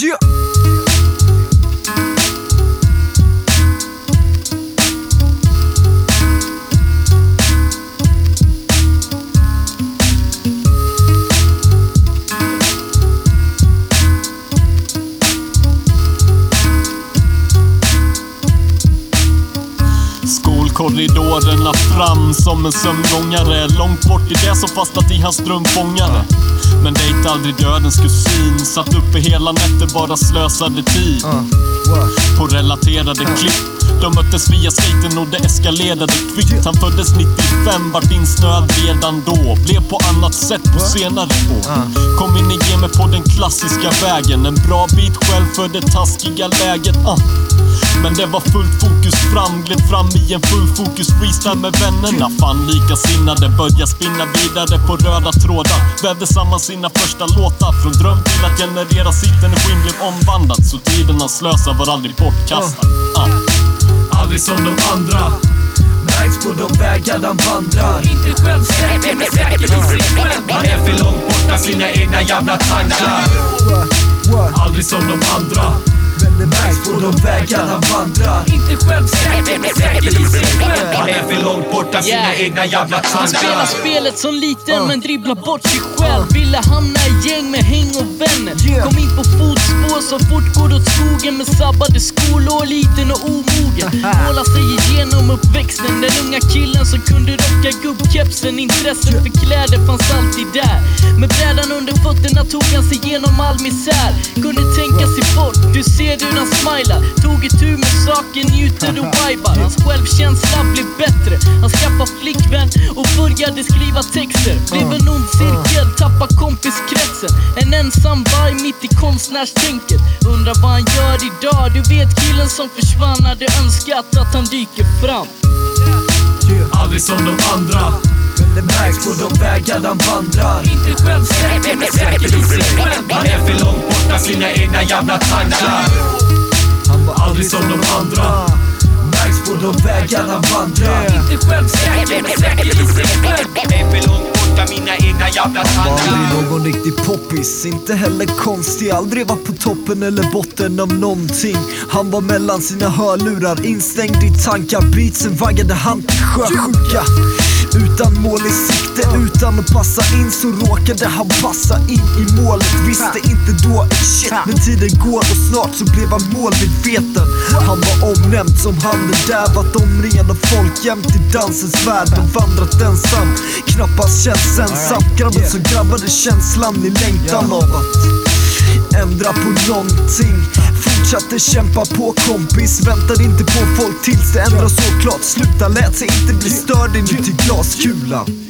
Yeah. Skolkorridorerna fram som en sömngångare Långt bort i det som fastnat i hans strömfångare men dejt aldrig dödens kusin. Satt uppe hela nätter, bara slösade tid. På relaterade klipp de möttes via skaten och det eskalerade kvickt. Han föddes 95, vart insnöad redan då. Blev på annat sätt på senare år. Kom in i gamet på den klassiska vägen. En bra bit själv för det taskiga läget. Uh. Men det var fullt fokus fram, gled fram i en full fokus freestyle med vännerna. Fann likasinnade, börja spinna vidare på röda trådar. Vävde samman sina första låtar. Från dröm till att generera sitt, energin blev omvandlad Så tiden han slösar var aldrig bortkastad. Aldrig som de andra. Märks på de vägar han vandrar. Inte självsäker men säker i sig själv Han är för långt borta sina egna jävla tankar. Aldrig som de andra. Det märks på de vägar han vandrar. Inte självsäker men säker i sig är för långt borta sina Yeah. egna jävla Han spelar tankar spelet som liten men dribblar bort sig själv. Ville hamna i gäng med häng och vänner? Yeah. Kom in på fotspår så fort går åt skogen med sabbade skolår, liten och omogen. Måla sig igenom uppväxten. Den unga killen som kunde rocka gubbkepsen Intresset för kläder fanns alltid där. Med brädan under fötterna tog han sig igenom all misär. Kunde tänka sig bort, du ser hur han smilar. Tog ett tur med saken, njuter och vibar. Hans självkänsla blev och började skriva texter. Blev en ond cirkel, tappade kompiskretsen. En ensam varg mitt i konstnärstänket. Undrar vad han gör idag. Du vet killen som försvann hade önskat att han dyker fram. Aldrig som de andra. Men det märks på de vägar han vandrar. Inte självsäker men säker i sig själv Han är för långt borta sina egna jävla tankar. Han var Aldrig som de andra På de vägar han vandrar Inte självsäker men säker i Han är för långt borta mina egna jävla tankar aldrig någon riktig poppis, inte heller konstig. Aldrig var på toppen eller botten av någonting. Han var mellan sina hörlurar, instängd i tankar. Beatsen vaggade han till sjösjuka. Utan mål i sikte, utan att passa in så råkade han passa in i målet. Visste inte då ett shit, men tiden går och snart så blev han målmedveten. Han var omnämnd som han. Den där, varit omringad av folk jämt i dansens värld. Men vandrat ensam, knappast känns ensam. Grabben som grabbade känslan i längtan av att ändra på någonting. Fortsatte kämpa på kompis. Väntar inte på folk tills det ändras såklart. Sluta lät sig inte bli störd inuti glaskulan